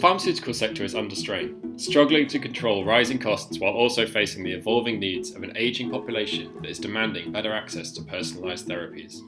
pharmaceutical sector is under strain, struggling to control rising costs while also facing the evolving needs of an ageing population that is demanding better access to personalised therapies.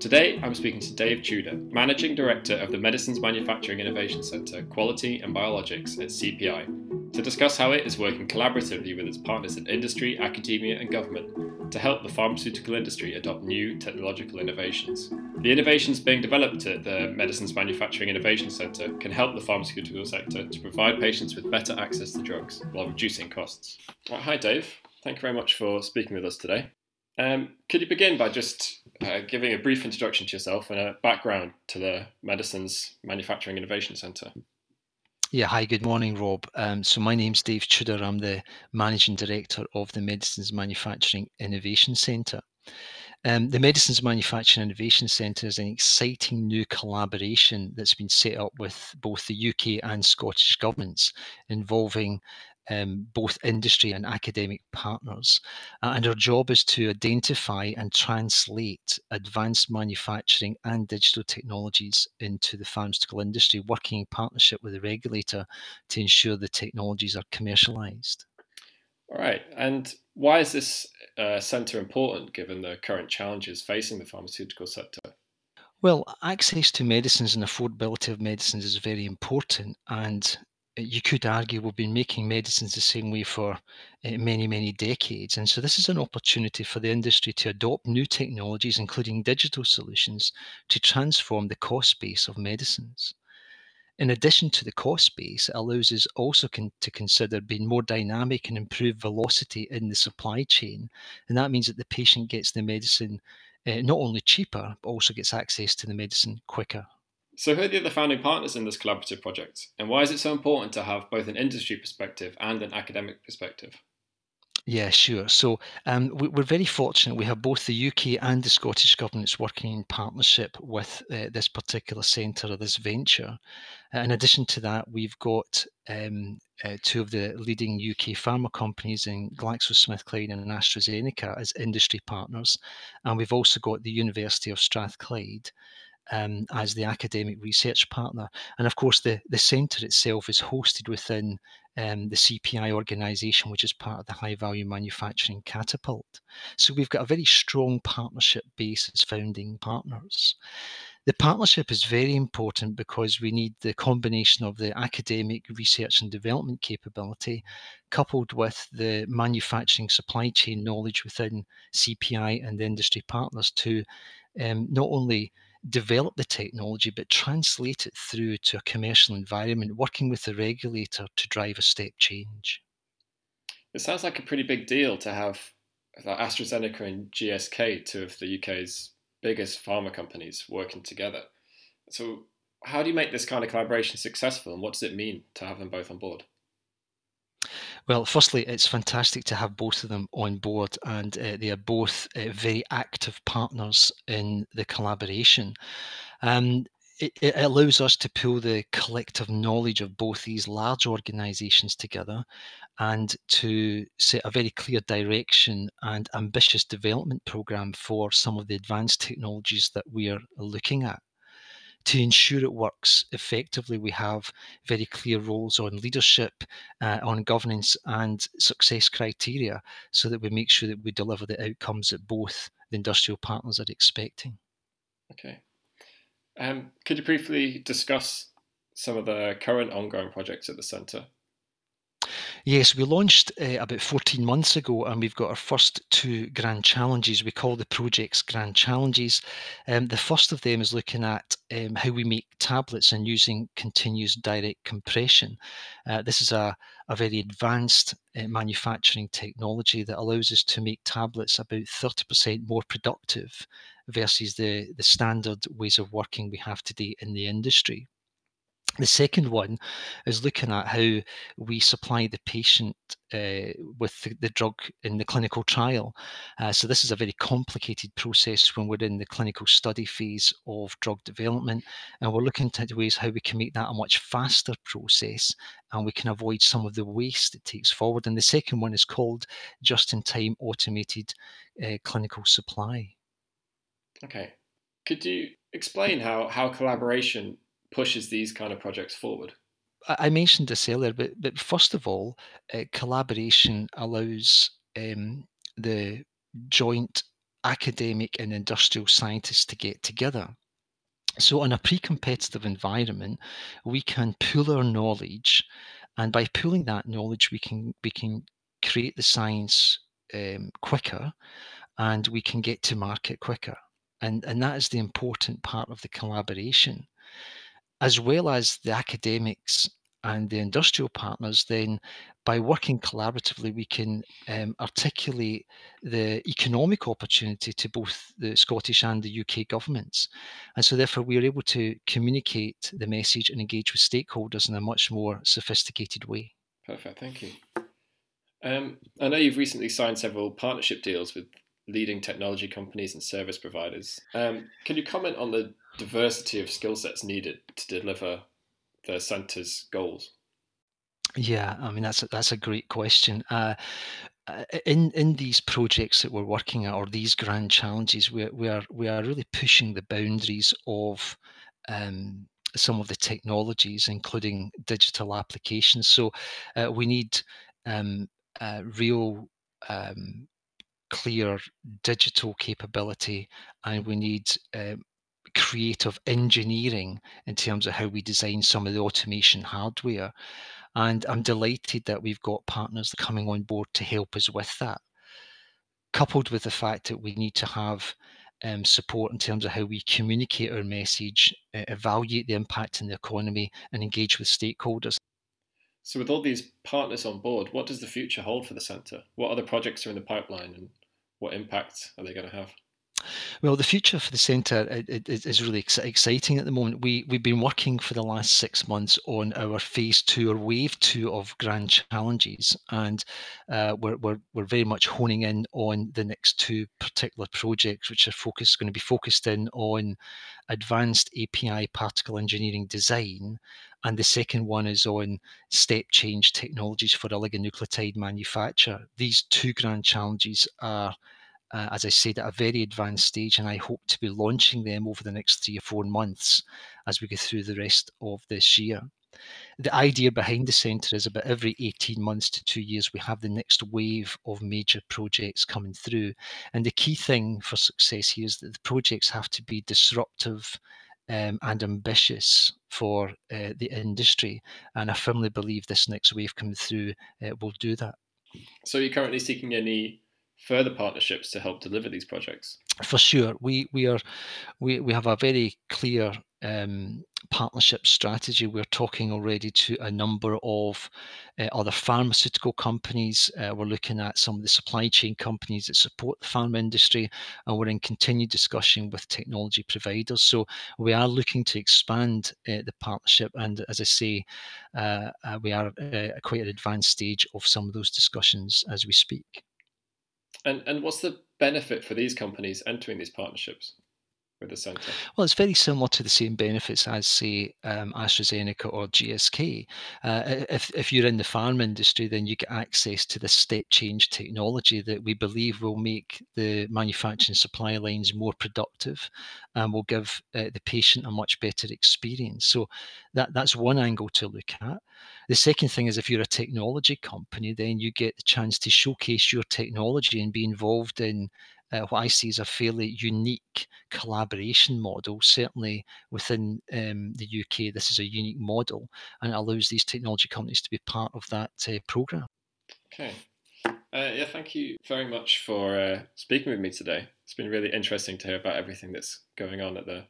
Today, I'm speaking to Dave Tudor, Managing Director of the Medicines Manufacturing Innovation Centre Quality and Biologics at CPI, to discuss how it is working collaboratively with its partners in industry, academia, and government to help the pharmaceutical industry adopt new technological innovations. The innovations being developed at the Medicines Manufacturing Innovation Centre can help the pharmaceutical sector to provide patients with better access to drugs while reducing costs. Well, hi, Dave. Thank you very much for speaking with us today. Um, could you begin by just uh, giving a brief introduction to yourself and a background to the Medicines Manufacturing Innovation Centre? Yeah, hi, good morning, Rob. Um, so, my name's Dave Tudor. I'm the Managing Director of the Medicines Manufacturing Innovation Centre. Um, the Medicines Manufacturing Innovation Centre is an exciting new collaboration that's been set up with both the UK and Scottish governments involving um, both industry and academic partners. Uh, and our job is to identify and translate advanced manufacturing and digital technologies into the pharmaceutical industry, working in partnership with the regulator to ensure the technologies are commercialized. All right. And why is this uh, centre important given the current challenges facing the pharmaceutical sector? Well, access to medicines and affordability of medicines is very important. And you could argue we've been making medicines the same way for uh, many, many decades. And so this is an opportunity for the industry to adopt new technologies, including digital solutions, to transform the cost base of medicines. In addition to the cost base, it allows us also con- to consider being more dynamic and improve velocity in the supply chain. And that means that the patient gets the medicine uh, not only cheaper, but also gets access to the medicine quicker. So, who are the other founding partners in this collaborative project, and why is it so important to have both an industry perspective and an academic perspective? Yeah, sure. So um, we, are very fortunate. We have both the UK and the Scottish governments working in partnership with uh, this particular centre or this venture. Uh, in addition to that, we've got um, uh, two of the leading UK pharma companies in GlaxoSmithKline and AstraZeneca as industry partners. And we've also got the University of Strathclyde um, as the academic research partner. And of course, the, the centre itself is hosted within um, the CPI organisation, which is part of the High Value Manufacturing Catapult. So we've got a very strong partnership base as founding partners. The partnership is very important because we need the combination of the academic research and development capability coupled with the manufacturing supply chain knowledge within CPI and the industry partners to um, not only develop the technology but translate it through to a commercial environment, working with the regulator to drive a step change. It sounds like a pretty big deal to have AstraZeneca and GSK, two of the UK's biggest pharma companies, working together. So, how do you make this kind of collaboration successful, and what does it mean to have them both on board? Well, firstly, it's fantastic to have both of them on board, and uh, they are both uh, very active partners in the collaboration. Um, it, it, allows us to pull the collective knowledge of both these large organizations together and to set a very clear direction and ambitious development program for some of the advanced technologies that we are looking at to ensure it works effectively, we have very clear roles on leadership, uh, on governance, and success criteria so that we make sure that we deliver the outcomes that both the industrial partners are expecting. Okay. Um, could you briefly discuss some of the current ongoing projects at the centre? Yes, we launched uh, about 14 months ago, and we've got our first two grand challenges. We call the projects grand challenges. Um, the first of them is looking at um, how we make tablets and using continuous direct compression. Uh, this is a, a very advanced uh, manufacturing technology that allows us to make tablets about 30% more productive versus the, the standard ways of working we have today in the industry. The second one is looking at how we supply the patient uh, with the, the, drug in the clinical trial. Uh, so, this is a very complicated process when we're in the clinical study phase of drug development. And we're looking at ways how we can make that a much faster process and we can avoid some of the waste it takes forward. And the second one is called just in time automated uh, clinical supply. Okay. Could you explain how, how collaboration pushes these kind of projects forward? I mentioned this earlier, but but first of all, uh, collaboration allows um, the joint academic and industrial scientists to get together. So, in a pre competitive environment, we can pool our knowledge, and by pooling that knowledge, we can, we can create the science um, quicker and we can get to market quicker. And, and that is the important part of the collaboration, as well as the academics and the industrial partners, then by working collaboratively, we can um, articulate the economic opportunity to both the Scottish and the UK governments. And so, therefore, we are able to communicate the message and engage with stakeholders in a much more sophisticated way. Perfect, thank you. Um, I know you've recently signed several partnership deals with leading technology companies and service providers. Um, can you comment on the diversity of skill sets needed to deliver the centre's goals? Yeah, I mean that's a, that's a great question. Uh, uh, in in these projects that we're working at, or these grand challenges, we we are we are really pushing the boundaries of um, some of the technologies, including digital applications. So uh, we need um, uh, real um, clear digital capability, and we need uh, creative engineering in terms of how we design some of the automation hardware. And I'm delighted that we've got partners coming on board to help us with that. Coupled with the fact that we need to have um, support in terms of how we communicate our message, uh, evaluate the impact in the economy, and engage with stakeholders. So, with all these partners on board, what does the future hold for the centre? What other projects are in the pipeline, and what impact are they going to have? Well, the future for the centre is really exciting at the moment. We we've been working for the last six months on our phase two or wave two of grand challenges, and uh, we're, we're we're very much honing in on the next two particular projects, which are focused going to be focused in on advanced API particle engineering design, and the second one is on step change technologies for oligonucleotide manufacture. These two grand challenges are uh, as I said, at a very advanced stage, and I hope to be launching them over the next three or four months as we go through the rest of this year. The idea behind the centre is about every 18 months to two years, we have the next wave of major projects coming through. And the key thing for success here is that the projects have to be disruptive um, and ambitious for uh, the industry. And I firmly believe this next wave coming through uh, will do that. So, you're currently seeking any further partnerships to help deliver these projects? For sure, we we are we we have a very clear um, partnership strategy. We're talking already to a number of uh, other pharmaceutical companies. Uh, we're looking at some of the supply chain companies that support the pharma industry, and we're in continued discussion with technology providers. So we are looking to expand uh, the partnership, and as I say, uh, uh, we are at quite an advanced stage of some of those discussions as we speak. And and what's the benefit for these companies entering these partnerships? With the centre? Well, it's very similar to the same benefits as, say, um, AstraZeneca or GSK. Uh, if, if you're in the pharma industry, then you get access to the step change technology that we believe will make the manufacturing supply lines more productive and will give uh, the patient a much better experience. So that, that's one angle to look at. The second thing is if you're a technology company, then you get the chance to showcase your technology and be involved in uh, what I see is a fairly unique collaboration model. Certainly within um, the UK, this is a unique model and it allows these technology companies to be part of that uh, program. Okay. Uh, yeah, thank you very much for uh, speaking with me today. It's been really interesting to hear about everything that's going on at the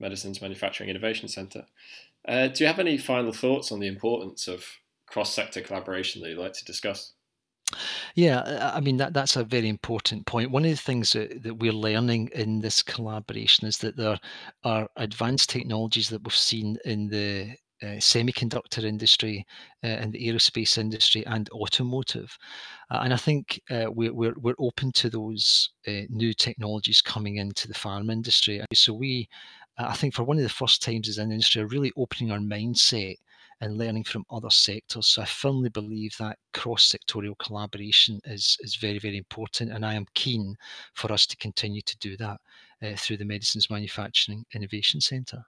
Medicines Manufacturing Innovation Centre. Uh, do you have any final thoughts on the importance of cross sector collaboration that you'd like to discuss? Yeah, I mean that that's a very important point. One of the things that, that we're learning in this collaboration is that there are advanced technologies that we've seen in the uh, semiconductor industry, uh, and the aerospace industry, and automotive. Uh, and I think uh, we're, we're, we're open to those uh, new technologies coming into the pharma industry. So we, I think, for one of the first times as an industry, are really opening our mindset and learning from other sectors. So I firmly believe that cross-sectorial collaboration is is very very important, and I am keen for us to continue to do that uh, through the Medicines Manufacturing Innovation Centre.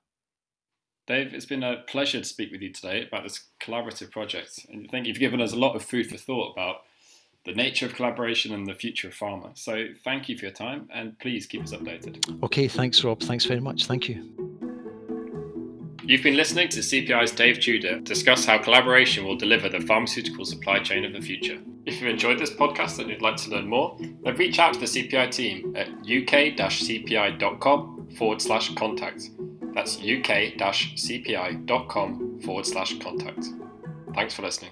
Dave, it's been a pleasure to speak with you today about this collaborative project. And I think you've given us a lot of food for thought about the nature of collaboration and the future of pharma. So thank you for your time and please keep us updated. Okay, thanks, Rob. Thanks very much. Thank you. You've been listening to CPI's Dave Tudor discuss how collaboration will deliver the pharmaceutical supply chain of the future. If you've enjoyed this podcast and you'd like to learn more, then reach out to the CPI team at uk-cpi.com forward slash contact. That's uk-cpi.com forward slash contact. Thanks for listening.